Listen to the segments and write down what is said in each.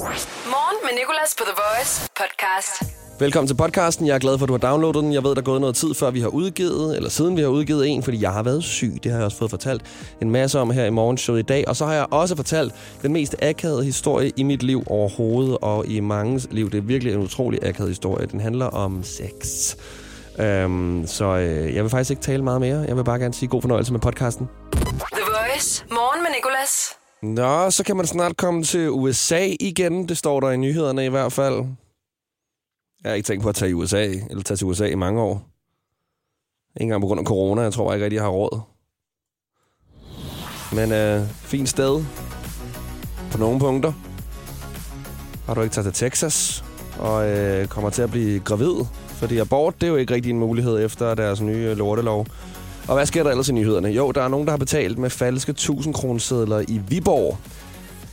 Morgen med Nicolas på The Voice podcast. Velkommen til podcasten. Jeg er glad for, at du har downloadet den. Jeg ved, der er gået noget tid, før vi har udgivet, eller siden vi har udgivet en, fordi jeg har været syg. Det har jeg også fået fortalt en masse om her i morgenshowet i dag. Og så har jeg også fortalt den mest akavede historie i mit liv overhovedet, og i mange liv. Det er virkelig en utrolig akavet historie. Den handler om sex. Øhm, så øh, jeg vil faktisk ikke tale meget mere. Jeg vil bare gerne sige god fornøjelse med podcasten. The Voice. Morgen med Nicolas. Nå, så kan man snart komme til USA igen. Det står der i nyhederne i hvert fald. Jeg har ikke tænkt på at tage i USA, eller tage til USA i mange år. Ikke engang på grund af corona. Jeg tror bare ikke rigtig, jeg har råd. Men øh, fint sted. På nogle punkter. Har du ikke taget til Texas, og øh, kommer til at blive gravid. Fordi abort, det er jo ikke rigtig en mulighed efter deres nye lortelov. Og hvad sker der ellers i nyhederne? Jo, der er nogen, der har betalt med falske 1000 kronesedler i Viborg.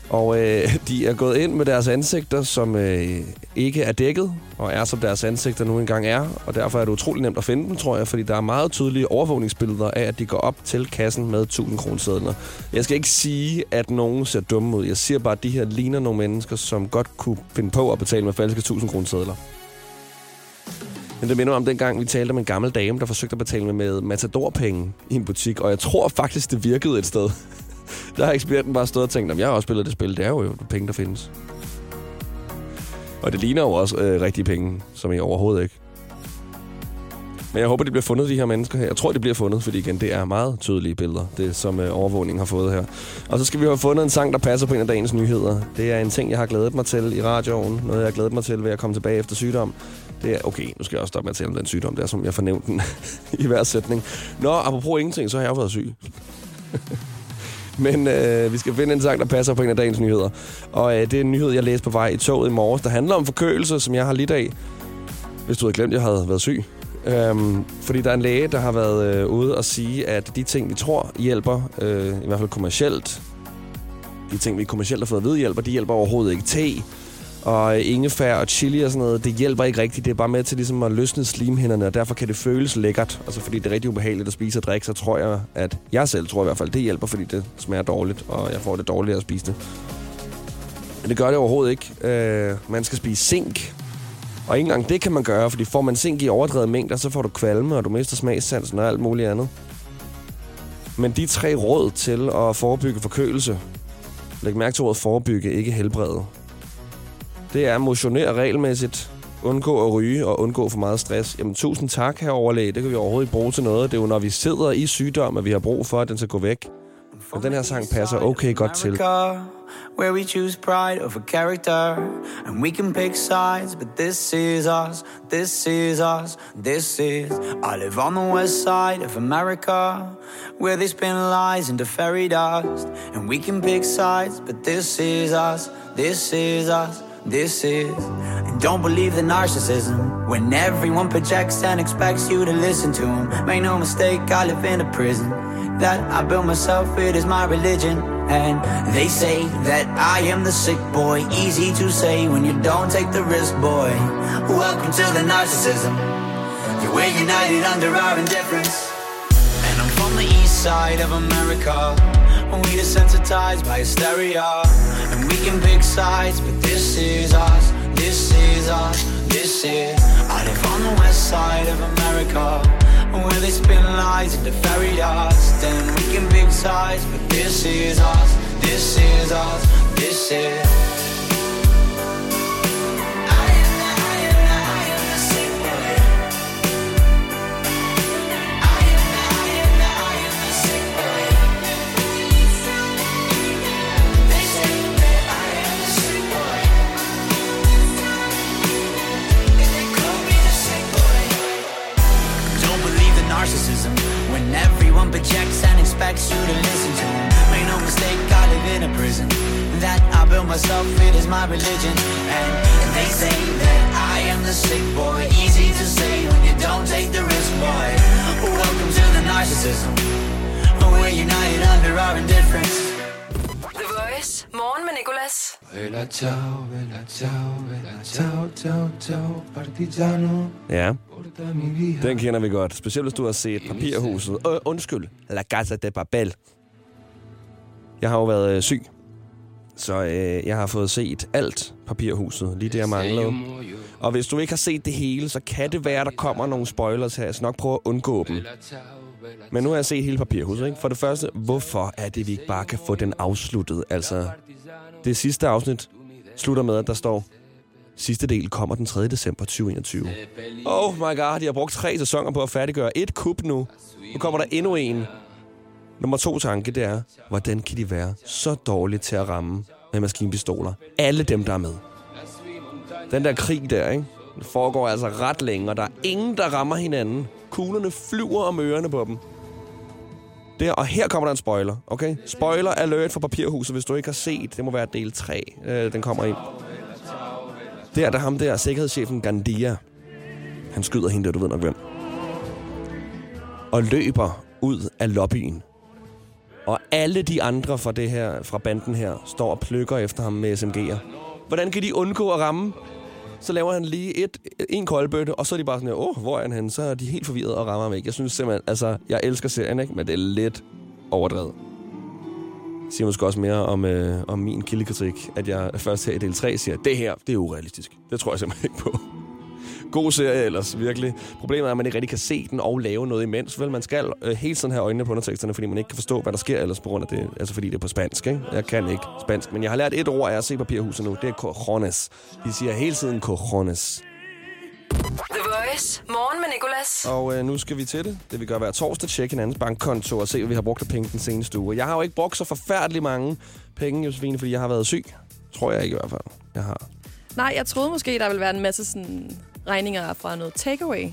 Og øh, de er gået ind med deres ansigter, som øh, ikke er dækket, og er som deres ansigter nu engang er. Og derfor er det utrolig nemt at finde dem, tror jeg, fordi der er meget tydelige overvågningsbilleder af, at de går op til kassen med 1000 kronesedler. Jeg skal ikke sige, at nogen ser dumme ud. Jeg siger bare, at de her ligner nogle mennesker, som godt kunne finde på at betale med falske 1000 kronesedler. Men det minder mig om dengang, vi talte om en gammel dame, der forsøgte at betale med, med matadorpenge i en butik, og jeg tror faktisk, det virkede et sted. Der har eksperten bare stået og tænkt, at jeg har også spillet det spil. Det er jo penge, der findes. Og det ligner jo også øh, rigtige penge, som I overhovedet ikke. Men jeg håber, de bliver fundet, de her mennesker her. Jeg tror, de bliver fundet, fordi igen, det er meget tydelige billeder, det som øh, overvågningen har fået her. Og så skal vi have fundet en sang, der passer på en af dagens nyheder. Det er en ting, jeg har glædet mig til i radioen. Noget, jeg har glædet mig til ved at komme tilbage efter sygdom. Det er, okay, nu skal jeg også stoppe med at tale om den sygdom der, som jeg fornævnte den i hver sætning. Nå, apropos ingenting, så har jeg jo været syg. Men øh, vi skal finde en sang, der passer på en af dagens nyheder. Og øh, det er en nyhed, jeg læste på vej i toget i morges, der handler om forkølelse, som jeg har lidt af. Hvis du havde glemt, at jeg havde været syg. Øhm, fordi der er en læge, der har været øh, ude og sige, at de ting, vi tror hjælper, øh, i hvert fald kommercielt, de ting, vi kommercielt har fået at vide hjælper, de hjælper overhovedet ikke. Te og øh, ingefær og chili og sådan noget, det hjælper ikke rigtigt. Det er bare med til ligesom at løsne slimhinderne, og derfor kan det føles lækkert. Altså fordi det er rigtig ubehageligt at spise og drikke, så tror jeg, at jeg selv tror i hvert fald, det hjælper, fordi det smager dårligt, og jeg får det dårligt at spise det. Men det gør det overhovedet ikke. Øh, man skal spise zink. Og ikke engang det kan man gøre, fordi får man zink i overdrevet mængder, så får du kvalme, og du mister smagssansen og alt muligt andet. Men de tre råd til at forebygge forkølelse, læg mærke til ordet forebygge, ikke helbrede det er at motionere regelmæssigt, undgå at ryge og undgå for meget stress. Jamen, tusind tak, her overlæge. Det kan vi overhovedet ikke bruge til noget. Det er jo, når vi sidder i sygdom, at vi har brug for, at den skal gå væk. Og den her sang passer okay godt til. Where we choose pride over character. And we can pick sides But this is us, this is us, this is I live on the west side of America Where they spin lies into fairy dust. And we can pick sides But this is us, this is us this is. And don't believe the narcissism when everyone projects and expects you to listen to them. Make no mistake, I live in a prison that I built myself, it is my religion. And they say that I am the sick boy. Easy to say when you don't take the risk, boy. Welcome to the narcissism. We're united under our indifference. And I'm from the east side of America. When we desensitized by hysteria. We can pick sides, but this is us, this is us, this is. I live on the west side of America, where they spin lies into fairy dust. And we can pick sides, but this is us, this is us, this is. Nicolas. Bella ciao, bella ciao, bella ciao, ciao, ciao, partigiano. Ja, den kender vi godt. Specielt hvis du har set Papirhuset. Øh, undskyld, La Casa de Papel. Jeg har jo været øh, syg Så øh, jeg har fået set alt papirhuset, lige det jeg manglede. Og hvis du ikke har set det hele, så kan det være, der kommer nogle spoilers her. Jeg skal nok prøve at undgå dem. Men nu har jeg set hele papirhuset. Ikke? For det første, hvorfor er det, vi ikke bare kan få den afsluttet? Altså, det sidste afsnit slutter med, at der står, sidste del kommer den 3. december 2021. Oh my god, jeg har brugt tre sæsoner på at færdiggøre et kub nu. Nu kommer der endnu en. Nummer to tanke, det er, hvordan kan de være så dårlige til at ramme med maskinpistoler? Alle dem, der er med. Den der krig der, ikke? Den foregår altså ret længe, og der er ingen, der rammer hinanden. Kuglerne flyver om ørerne på dem. Der, og her kommer der en spoiler, okay? Spoiler alert for Papirhuset, hvis du ikke har set. Det må være del 3, øh, den kommer ind. Der, der ham der, sikkerhedschefen Gandia. Han skyder hende der, du ved nok hvem. Og løber ud af lobbyen. Og alle de andre fra, det her, fra banden her står og plukker efter ham med SMG'er. Hvordan kan de undgå at ramme? Så laver han lige et, en koldbøtte, og så er de bare sådan her, åh, hvor er han henne? Så er de helt forvirret og rammer ham ikke. Jeg synes simpelthen, altså, jeg elsker serien, ikke? Men det er lidt overdrevet. Det siger måske også mere om, øh, om min kildekritik, at jeg først her i del 3 siger, det her, det er urealistisk. Det tror jeg simpelthen ikke på. God serie ellers, virkelig. Problemet er, at man ikke rigtig kan se den og lave noget imens. Vel, man skal øh, hele tiden have øjnene på underteksterne, fordi man ikke kan forstå, hvad der sker ellers på grund af det. Altså fordi det er på spansk, ikke? Jeg kan ikke spansk, men jeg har lært et ord af at se papirhuset nu. Det er cojones. De siger hele tiden cojones. The Voice. Morgen med Nicolas. Og øh, nu skal vi til det. Det vi gør hver torsdag. Tjekke hinandens bankkonto og se, hvad vi har brugt af penge den seneste uge. Jeg har jo ikke brugt så forfærdeligt mange penge, Josefine, fordi jeg har været syg. Tror jeg ikke i hvert fald. Jeg har. Nej, jeg troede måske, der ville være en masse sådan, regninger fra noget takeaway.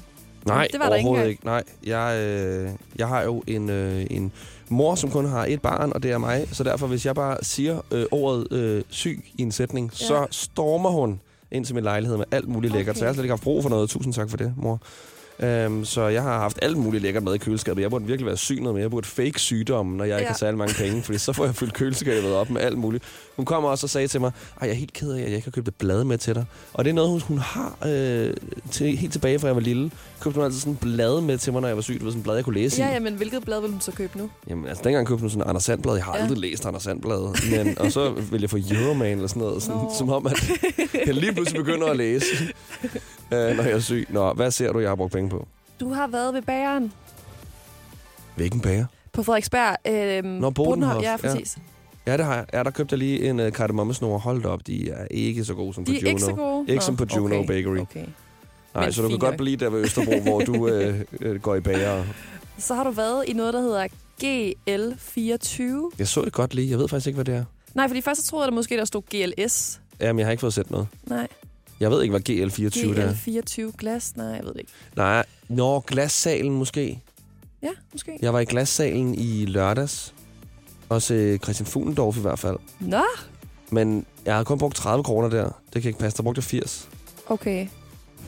Nej, det var der ikke overhovedet ikke. Nej, jeg, øh, jeg har jo en, øh, en mor, som kun har et barn, og det er mig. Så derfor, hvis jeg bare siger øh, ordet øh, syg i en sætning, ja. så stormer hun ind til min lejlighed med alt muligt lækkert. Okay. Så jeg har slet ikke haft brug for noget. Tusind tak for det, mor. Um, så jeg har haft alt muligt lækkert med i køleskabet. Jeg burde virkelig være syg noget mere. Jeg burde fake sygdom, når jeg ikke Ja. har særlig mange penge, fordi så får jeg fyldt køleskabet op med alt muligt. Hun kommer også og sagde til mig, at jeg er helt ked af, at jeg ikke har købt et blad med til dig. Og det er noget, hun, hun har øh, til, helt tilbage fra jeg var lille. Købte hun altid sådan et blad med til mig, når jeg var syg. Det var sådan et blad, jeg kunne læse Ja, i. ja, men hvilket blad vil du så købe nu? Jamen, altså dengang købte hun sådan en Anders Sandblad. Jeg har Ja. aldrig læst Anders Sandblad. Men, og så vil jeg få Euroman eller sådan noget. Sådan, som om, at jeg lige pludselig begynder at læse, øh, når jeg er syg. Nå, hvad ser du, jeg har brugt penge på? Du har været ved bageren Hvilken bager? på Frederiksberg. Øhm, Nå, Bodenhof, Ja, ja. præcis. Ja, det har jeg. Ja, der købte jeg lige en uh, kardemommesnore. Hold op, de er ikke så gode som på De er Juno. ikke så gode? Ikke som på Juno okay. Bakery. Okay. Nej, men så du kan godt blive der ved Østerbro, hvor du øh, øh, går i bager. Så har du været i noget, der hedder GL24. Jeg så det godt lige. Jeg ved faktisk ikke, hvad det er. Nej, fordi først så troede jeg, der måske der stod GLS. Jamen, jeg har ikke fået set noget. Nej, Jeg ved ikke, hvad GL24 det er. GL24 glas. Nej, jeg ved det ikke. Nej, nå, glassalen måske. Ja, måske. Jeg var i glassalen i lørdags. Også øh, Christian Fuglendorf i hvert fald. Nå, Men jeg har kun brugt 30 kroner der. Det kan ikke passe. Der brugte jeg 80. okay.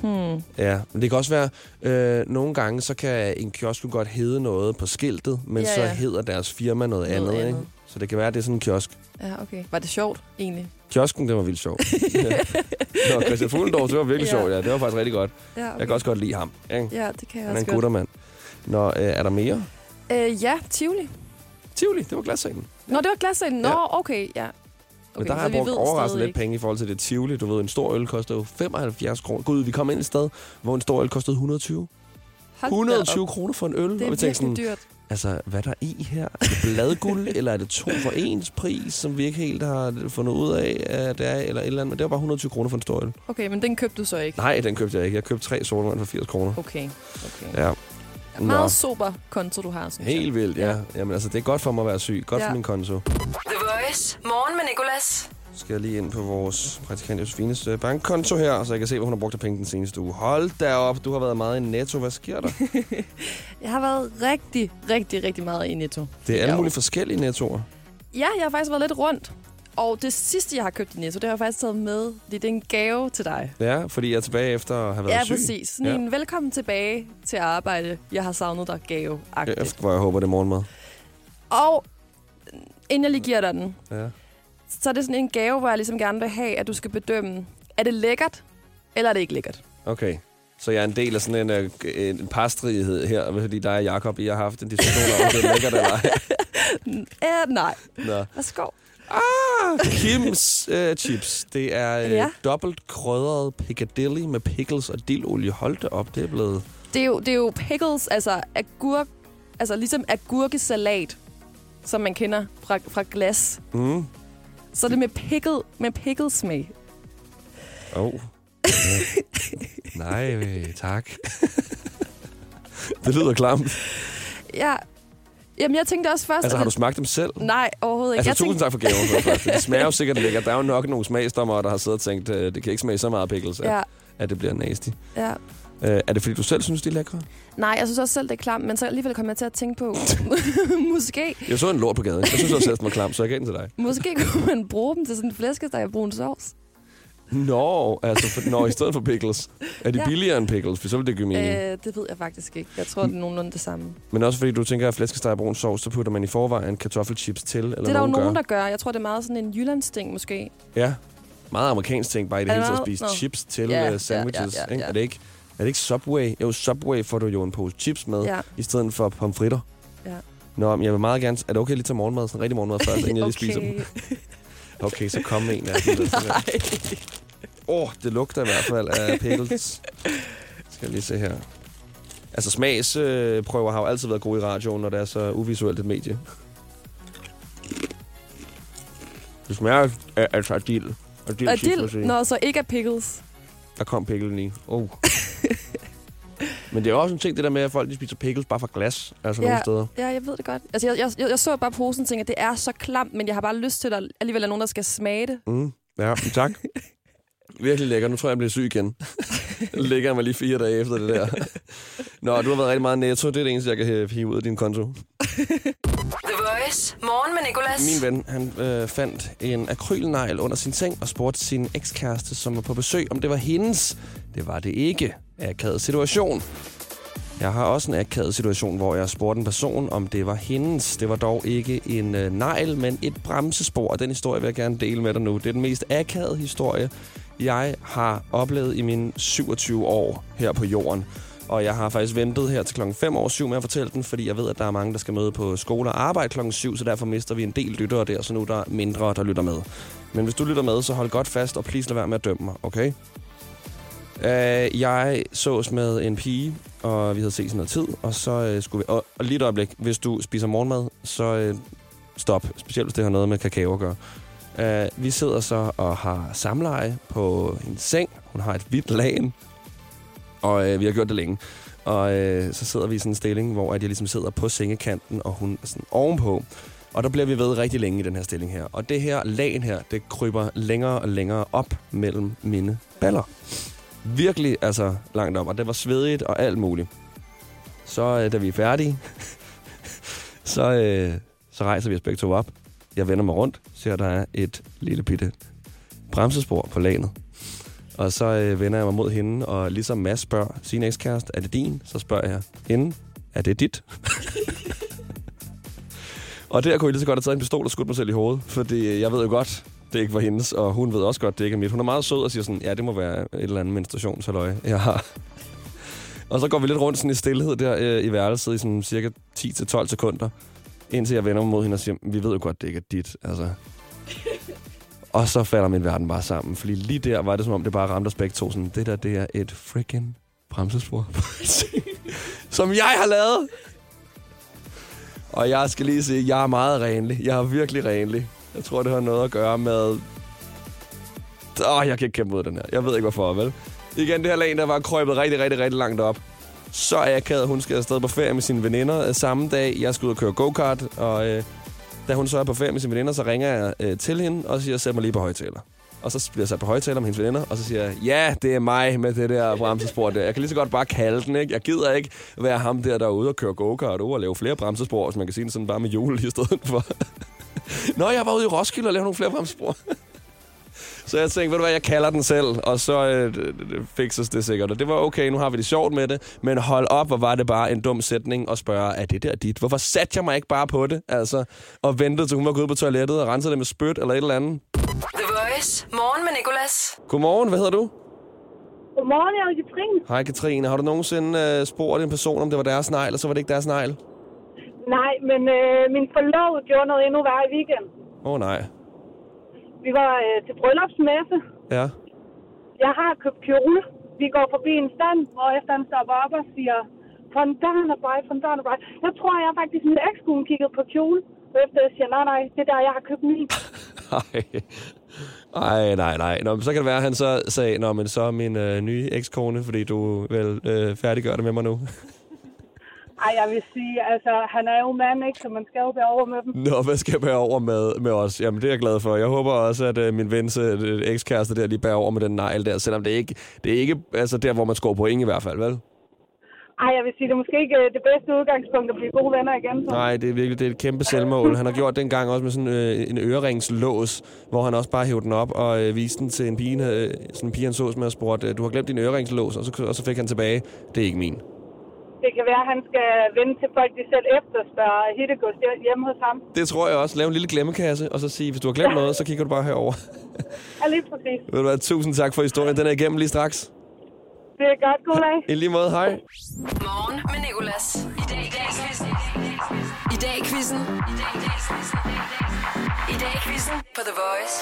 Hmm. Ja, men det kan også være, øh, nogle gange, så kan en kiosk jo godt hedde noget på skiltet, men Ja, så ja. hedder deres firma noget, Noget andet, andet. Ikke? Så det kan være, at det er sådan en kiosk. Ja, okay. Var det sjovt, egentlig? Kiosken, det var vildt sjovt. ja. Nå, Christian Fuglendorf, det var virkelig Ja. sjovt, ja. Det var faktisk rigtig godt. Ja, okay. Jeg kan også godt lide ham. Ikke? Ja, det kan jeg Han er også en guttermand. Nå, øh, er der mere? Øh, ja, Tivoli. Tivoli, det var glassalen. Nå, det var glassalen. Nå, Ja. okay, ja. Okay, men der har jeg vi brugt overraskende lidt penge i forhold til det Tivoli. Du ved, en stor øl koster jo 75 kroner. Gud, vi kom ind et sted, hvor en stor øl kostede 120. Hold da 120 op. kroner for en øl. Det er og vi tænkte virkelig dyrt. Altså, hvad er der i her? Er det bladguld, eller er det to for ens pris, som vi ikke helt har fundet ud af, at det er, eller et eller andet. Men det var bare 120 kroner for en stor øl. Okay, men den købte du så ikke? Nej, den købte jeg ikke. Jeg købte tre sodavand for 80 kroner. Okay, okay. Ja. Nå, Meget sober konto, du har, synes helt vildt, ja. Ja. Jamen, altså, det er godt for mig at være syg. Godt Ja. for min konto. The Voice. Morgen med Nicolas. Skal jeg lige ind på vores praktikant Josefines øh, bankkonto her, så jeg kan se, hvad hun har brugt af penge den seneste uge. Hold da op, du har været meget i netto. Hvad sker der? Jeg har været rigtig, rigtig, rigtig meget i Netto. Det er alle mulige forskellige nettoer. Ja, jeg har faktisk været lidt rundt. Og det sidste, jeg har købt i Netto, det har jeg faktisk taget med. Det er en gave til dig. Ja, fordi jeg er tilbage efter at have været Ja, syg. præcis. Sådan Ja. en velkommen tilbage til arbejde. Jeg har savnet dig gave -agtigt. Efter, hvor jeg håber, det er morgenmad. Og inden jeg lige giver dig den, Ja. Så er det sådan en gave, hvor jeg ligesom gerne vil have, at du skal bedømme, er det lækkert, eller er det ikke lækkert? Okay. Så jeg er en del af sådan en, øh, en parstridighed her, fordi dig og Jacob, I har haft en diskussion om, det er lækkert eller ej. Æh, nej. Nå. Værsgo. Ah, Kims øh, chips. Det er øh, Ja. dobbelt krydret Piccadilly med pickles og dildolie. Hold det op, det er blevet... Det er jo, det er jo pickles, altså agurk, altså ligesom agurkesalat, som man kender fra, fra glas. Mm. Så er det med pickle, med pickles smag. Oh. Nej, tak. det lyder klamt. Ja, jamen jeg tænkte også først... Altså, har du smagt dem selv? Nej, overhovedet ikke. Altså, jeg tusind tak for gaven. for det. Det smager jo sikkert lækkert. Der er jo nok nogle smagsdommere, der har siddet og tænkt, øh, det kan ikke smage så meget pickles, at, Ja, at det bliver nasty. ja. Øh, er det fordi, du selv synes, de er lækre? Nej, jeg synes også selv, det er klamt, men så alligevel kom jeg til at tænke på, måske, Jeg så en lort på gaden. Jeg synes også selv, den var klam, så jeg gav den til dig. måske kunne man bruge dem til sådan en flæskesteg og brun sovs. Nå, altså, for, nå, i stedet for pickles. Er de Ja. billigere end pickles? For så vil det give mening. Øh, det ved jeg faktisk ikke. Jeg tror, det er nogenlunde det samme. Men også fordi du tænker, at flæskesteg og brun sovs, så putter man i forvejen kartoffelchips til, eller det er der jo nogen gør. der gør. Jeg tror, det er meget sådan en Jyllandsting måske. Ja, meget amerikansk ting, bare i det hele taget at spise chips til Ja, ja, ja, sandwiches. ja, ja, ikke? ja. Er, det ikke, er det ikke Subway? Jo, Subway får du jo en pose chips med, Ja. i stedet for pomfritter. Ja. Nå, men jeg vil meget gerne... Er det okay lige til morgenmad? Sådan rigtig morgenmad først, inden jeg lige spiser dem? okay. Så kom en af dem. Åh, oh, det lugter i hvert fald af pickles. Skal jeg lige se her. Altså, smagsprøver har jo altid været gode i radioen, når det er så uvisuelt et medie. Det smager af, altså af dild. Af dild, nå, så ikke af pickles. Der kom picklen i. Oh. Men det er også en ting, det der med, at folk de spiser pickles bare fra glas. Altså Ja. nogle steder. Ja, jeg ved det godt. Altså, jeg, jeg, jeg, så bare posen og tænkte, at det er så klamt, men jeg har bare lyst til, at der alligevel er nogen, der skal smage det. Mm. Ja, tak. Virkelig lækker. Nu tror jeg, jeg bliver syg igen. Ligger jeg mig lige fire dage efter det der. Nå, du har været rigtig meget netto. Det er det eneste, jeg kan hæ- hive ud af din konto. The Voice. Morgen med Nicolas. Min ven, han øh, fandt en akrylnegl under sin seng og spurgte sin ekskæreste, som var på besøg, om det var hendes. Det var det ikke. Akavet situation. Jeg har også en akavet situation, hvor jeg spurgte en person, om det var hendes. Det var dog ikke en øh, negl, men et bremsespor. Og den historie vil jeg gerne dele med dig nu. Det er den mest akavede historie, jeg har oplevet i mine 27 år her på jorden. Og jeg har faktisk ventet her til klokken 5 over 7 med at fortælle den, fordi jeg ved, at der er mange, der skal møde på skole og arbejde klokken 7, så derfor mister vi en del lyttere der, så nu er der mindre, der lytter med. Men hvis du lytter med, så hold godt fast, og please lad være med at dømme mig, okay? Uh, jeg sås med en pige, og vi havde set sådan noget tid, og så uh, skulle vi... Og, og lige et øjeblik, hvis du spiser morgenmad, så uh, stop. Specielt hvis det har noget med kakao at gøre. Uh, vi sidder så og har samleje på en seng. Hun har et hvidt lagen, og uh, vi har gjort det længe. Og uh, så sidder vi i sådan en stilling, hvor at jeg ligesom sidder på sengekanten, og hun er sådan ovenpå. Og der bliver vi ved rigtig længe i den her stilling her. Og det her lagen her, det kryber længere og længere op mellem mine baller virkelig altså langt op, og det var svedigt og alt muligt. Så øh, da vi er færdige, så, øh, så rejser vi os begge to op. Jeg vender mig rundt, ser der er et lille bitte bremsespor på lanet. Og så øh, vender jeg mig mod hende, og ligesom Mads spørger sin ekskæreste, er det din? Så spørger jeg hende, er det dit? og der kunne jeg lige så godt have taget en pistol og skudt mig selv i hovedet, fordi øh, jeg ved jo godt, det ikke var hendes, og hun ved også godt, det ikke er mit. Hun er meget sød og siger sådan, ja, det må være et eller andet menstruationshalløj, jeg har. Og så går vi lidt rundt sådan i stillhed der øh, i værelset i sådan cirka 10-12 sekunder, indtil jeg vender mig mod hende og siger, vi ved jo godt, det ikke er dit, altså. Og så falder min verden bare sammen, fordi lige der var det som om, det bare ramte os begge to sådan, det der, det er et freaking bremsespor, som jeg har lavet. Og jeg skal lige sige, jeg er meget renlig. Jeg er virkelig renlig. Jeg tror, det har noget at gøre med... Åh, jeg kan ikke kæmpe mod den her. Jeg ved ikke, hvorfor, vel? Igen, det her lag, der var krøbet rigtig, rigtig, rigtig langt op. Så er jeg ked af, at hun skal afsted på ferie med sine veninder øh, samme dag. Jeg skal ud og køre go-kart, og øh, da hun så er på ferie med sine veninder, så ringer jeg øh, til hende og siger, sæt mig lige på højtaler. Og så bliver jeg sat på højtaler med hendes veninder, og så siger jeg, ja, det er mig med det der bremsespor der. Jeg kan lige så godt bare kalde den, ikke? Jeg gider ikke være ham der, der er ude og køre go-kart og lave flere bremsespor, hvis man kan sige det sådan bare med hjul i stedet for. Nå, jeg var ude i Roskilde og lavede nogle flere bremsespor. Så jeg tænkte, ved du hvad, jeg kalder den selv, og så øh, fikses det sikkert. Og det var okay, nu har vi det sjovt med det, men hold op, hvor var det bare en dum sætning at spørge, er det der dit? Hvorfor satte jeg mig ikke bare på det, altså, og ventede til hun var gået på toilettet og rensede det med spyt eller et eller andet? The Voice. Morgen med Nicolas. Godmorgen, hvad hedder du? Godmorgen, jeg er Katrine. Hej Katrine, har du nogensinde øh, spurgt en person, om det var deres negl, og så var det ikke deres negl? Nej, men øh, min forlovede gjorde noget endnu værre i weekenden. Åh oh, nej. Vi var øh, til bryllupsmesse. Ja. Jeg har købt kjole. Vi går forbi en stand, og efter han stopper op og siger, Fondanerbrej, Fondanerbrej. Jeg tror, jeg faktisk min ekskone kigget på kjole. Og efter jeg siger, nej, nej, det er der, jeg har købt min. Ej. Ej, nej, nej. Nå, men så kan det være, at han så sagde, Nå, men så er min øh, nye ekskone, fordi du vel øh, færdiggør det med mig nu. Ej, jeg vil sige, altså, han er jo mand, ikke? Så man skal jo bære over med dem. Nå, hvad skal jeg bære over med, med os? Jamen, det er jeg glad for. Jeg håber også, at øh, min vens øh, ekskæreste der lige bærer over med den negl der, selvom det ikke det er ikke altså, der, hvor man scorer point i hvert fald, vel? Ej, jeg vil sige, det er måske ikke øh, det bedste udgangspunkt at blive gode venner igen. Så. Nej, det er virkelig det er et kæmpe selvmål. Han har gjort det en gang også med sådan øh, en øreringslås, hvor han også bare hævde den op og øh, viste den til en pige, øh, sådan en pige, han sås med og spurgte, øh, du har glemt din øreringslås, og så, og så fik han tilbage, det er ikke min. Det kan være, at han skal vende til folk, de selv efterspørger hittegods hjemme hos ham. Det tror jeg også. Lav en lille glemmekasse, og så sige, hvis du har glemt noget, så kigger du bare herover. Ja, lige præcis. Ved du hvad, tusind tak for historien. Den er igennem lige straks. Det er godt. God dag. I lige måde, hej. Morgen med Nicolas. I dag i dag quizzen. I dag i quizzen. I dag i quizzen på The Voice.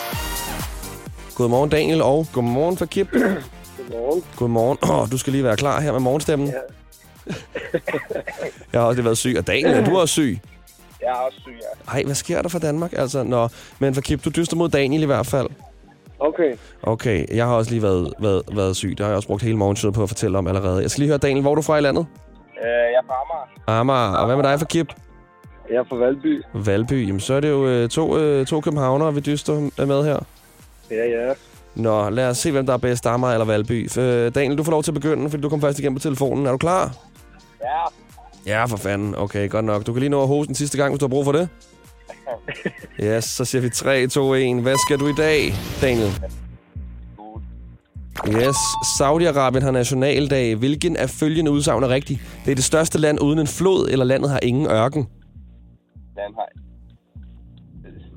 Godmorgen Daniel, og godmorgen for Kip. Godmorgen. Godmorgen. Oh, du skal lige være klar her med morgenstemmen. Ja. jeg har også lige været syg. Og Daniel, du er også syg. Jeg er også syg, ja. Ej, hvad sker der for Danmark? Altså, nå, men for Kip, du dyster mod Daniel i hvert fald. Okay. Okay, jeg har også lige været, været, været syg. Det har jeg også brugt hele morgentiden på at fortælle om allerede. Jeg skal lige høre, Daniel, hvor er du fra i landet? Uh, jeg er fra Amager. Amager. Og hvad med dig for Kip? Jeg er fra Valby. Valby. Jamen, så er det jo øh, to, øh, to københavnere, vi dyster er med her. Ja, ja. Nå, lad os se, hvem der er bedst, Amager eller Valby. Øh, Daniel, du får lov til at begynde, fordi du kom først igen på telefonen. Er du klar? Ja. Ja, for fanden. Okay, godt nok. Du kan lige nå at hoste den sidste gang, hvis du har brug for det. Yes, så siger vi 3, 2, 1. Hvad skal du i dag, Daniel? Yes, Saudi-Arabien har nationaldag. Hvilken af følgende udsagn er rigtig? Det er det største land uden en flod, eller landet har ingen ørken? Den har...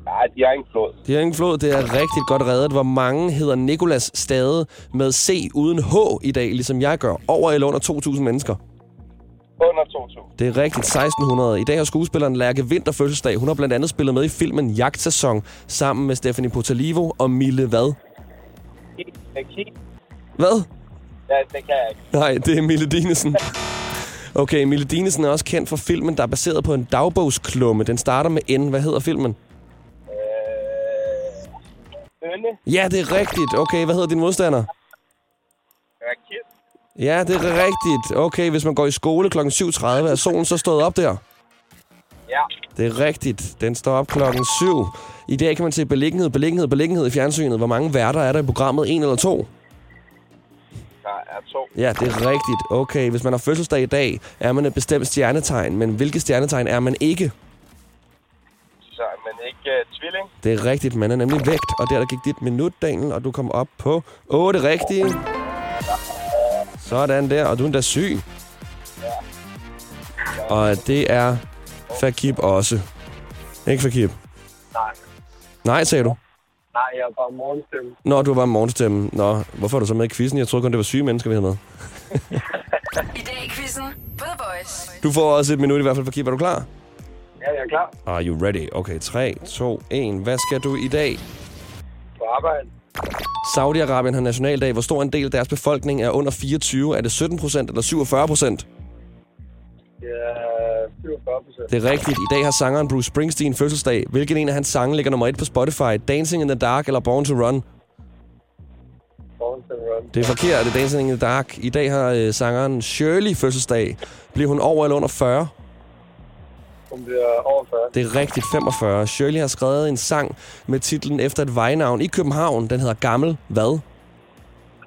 Nej, de har ingen flod. Det er ingen flod, det er rigtig godt reddet. Hvor mange hedder Nikolas Stade med C uden H i dag, ligesom jeg gør? Over eller under 2.000 mennesker? Under 2.000. Det er rigtigt, 1600. I dag har skuespilleren Lærke Vinter fødselsdag. Hun har blandt andet spillet med i filmen Jagtsæson sammen med Stephanie Potalivo og Mille hvad? Hvad? Ja, det kan jeg ikke. Nej, det er Mille Dinesen. Okay, Mille Dinesen er også kendt for filmen, der er baseret på en dagbogsklumme. Den starter med N. Hvad hedder filmen? Øh... Ønne. Ja, det er rigtigt. Okay, hvad hedder din modstander? Ja, det er rigtigt. Okay, hvis man går i skole kl. 7.30, er solen så stået op der? Ja. Det er rigtigt. Den står op klokken 7. I dag kan man se beliggenhed, beliggenhed, beliggenhed i fjernsynet. Hvor mange værter er der i programmet? En eller to? Der er to. Ja, det er rigtigt. Okay, hvis man har fødselsdag i dag, er man et bestemt stjernetegn. Men hvilket stjernetegn er man ikke? Så er man ikke uh, tvilling. Det er rigtigt, man er nemlig vægt. Og der, der gik dit minut, Daniel, og du kom op på 8 rigtige. Sådan der, og du er endda syg. Og det er Fakib også. Ikke Fakib? Nej. Nej, sagde du? Nej, jeg er bare morgenstemme. Nå, du var morgenstemme. Nå, hvorfor er du så med i quizzen? Jeg troede kun, det var syge mennesker, vi havde med. I dag i quizzen The Voice. Du får også et minut i hvert fald, Fakib. Er du klar? Ja, jeg er klar. Are you ready? Okay, 3, 2, 1. Hvad skal du i dag? På arbejde. Saudi-Arabien har nationaldag. Hvor stor en del af deres befolkning er under 24? Er det 17 procent eller 47 procent? Det er 47 procent. Det er rigtigt. I dag har sangeren Bruce Springsteen fødselsdag. Hvilken en af hans sange ligger nummer et på Spotify? Dancing in the Dark eller Born to Run? Morgenstemme run. Det er forkert. Det er Dancing in the Dark. I dag har øh, sangeren Shirley fødselsdag. Bliver hun over eller under 40? Hun bliver over 40. Det er rigtigt 45. Shirley har skrevet en sang med titlen efter et vejnavn i København. Den hedder Gammel Hvad?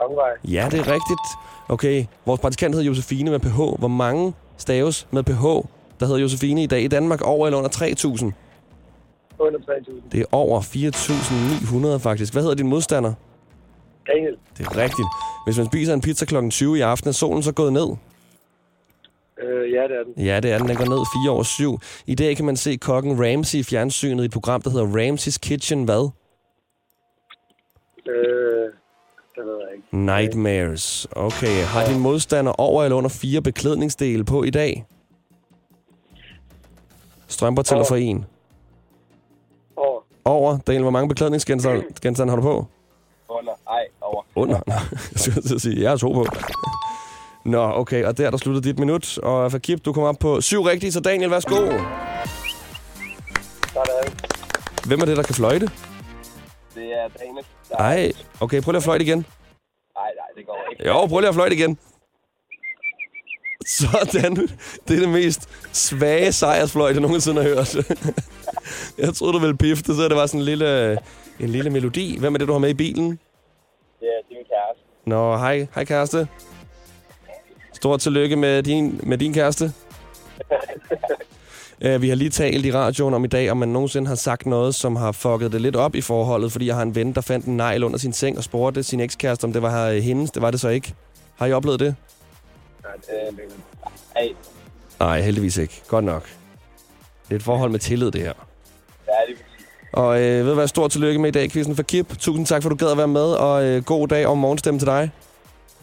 Kongevej. Ja, det er rigtigt. Okay, vores praktikant hedder Josefine med PH. Hvor mange staves med PH, der hedder Josefine i dag i Danmark? Over eller under 3.000? Under 3.000. Det er over 4.900 faktisk. Hvad hedder din modstander? Daniel. Det er rigtigt. Hvis man spiser en pizza kl. 20 i aften, er solen så gået ned? Øh, ja, det er den. Ja, det er den. Den går ned 4 over 7. I dag kan man se kokken Ramsay i fjernsynet i et program, der hedder Ramsay's Kitchen. Hvad? Øh, det ved jeg ikke. Nightmares. Okay. Har din modstander over eller under fire beklædningsdele på i dag? Strømper tæller for en. Over. Over? Daniel, hvor mange beklædningsgenstande genstande har du på? Under. Ej, over. Under? Nå, jeg skulle til at sige, jeg har to på. Nå, okay, og der er der sluttet dit minut. Og Fakib, du kommer op på syv rigtige, så Daniel, værsgo. Sådan. Hvem er det, der kan fløjte? Det er Daniel. Nej. Okay, prøv lige at fløjte igen. Nej, nej, det går ikke. Jo, prøv lige at fløjte igen. Sådan. Det er det mest svage sejrsfløjt, jeg nogensinde har hørt. jeg troede, du ville pifte, så det var sådan en lille, en lille melodi. Hvem er det, du har med i bilen? Det er din kæreste. Nå, hej. Hej, kæreste. Stort tillykke med din, med din kæreste. Uh, vi har lige talt i radioen om i dag, om man nogensinde har sagt noget, som har fucket det lidt op i forholdet, fordi jeg har en ven, der fandt en negl under sin seng og spurgte sin ekskæreste, om det var her hendes. Det var det så ikke. Har I oplevet det? Øh, Ej, Nej, heldigvis ikke. Godt nok. Det er et forhold med tillid, det her. det er det. Og øh, ved du hvad, stort tillykke med i dag, quizzen for Kip. Tusind tak, for du gad at være med, og øh, god dag og morgenstemme til dig.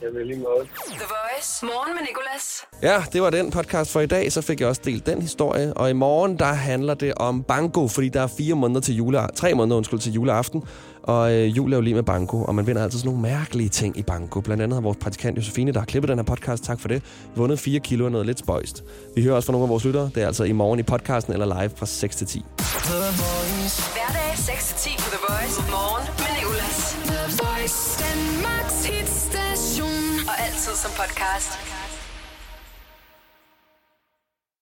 Jamen lige måde. The Voice. Morgen med Nicolas. Ja, det var den podcast for i dag. Så fik jeg også delt den historie. Og i morgen, der handler det om banko, fordi der er fire måneder til jule... tre måneder undskyld, til juleaften. Og øh, jul er jo lige med banko, og man vinder altid sådan nogle mærkelige ting i banko. Blandt andet har vores praktikant Josefine, der har klippet den her podcast, tak for det, vundet 4 kilo af noget lidt spøjst. Vi hører også fra nogle af vores lyttere. Det er altså i morgen i podcasten eller live fra 6 til 10. The Voice. Hverdag 6 til 10 Wilson Podcast.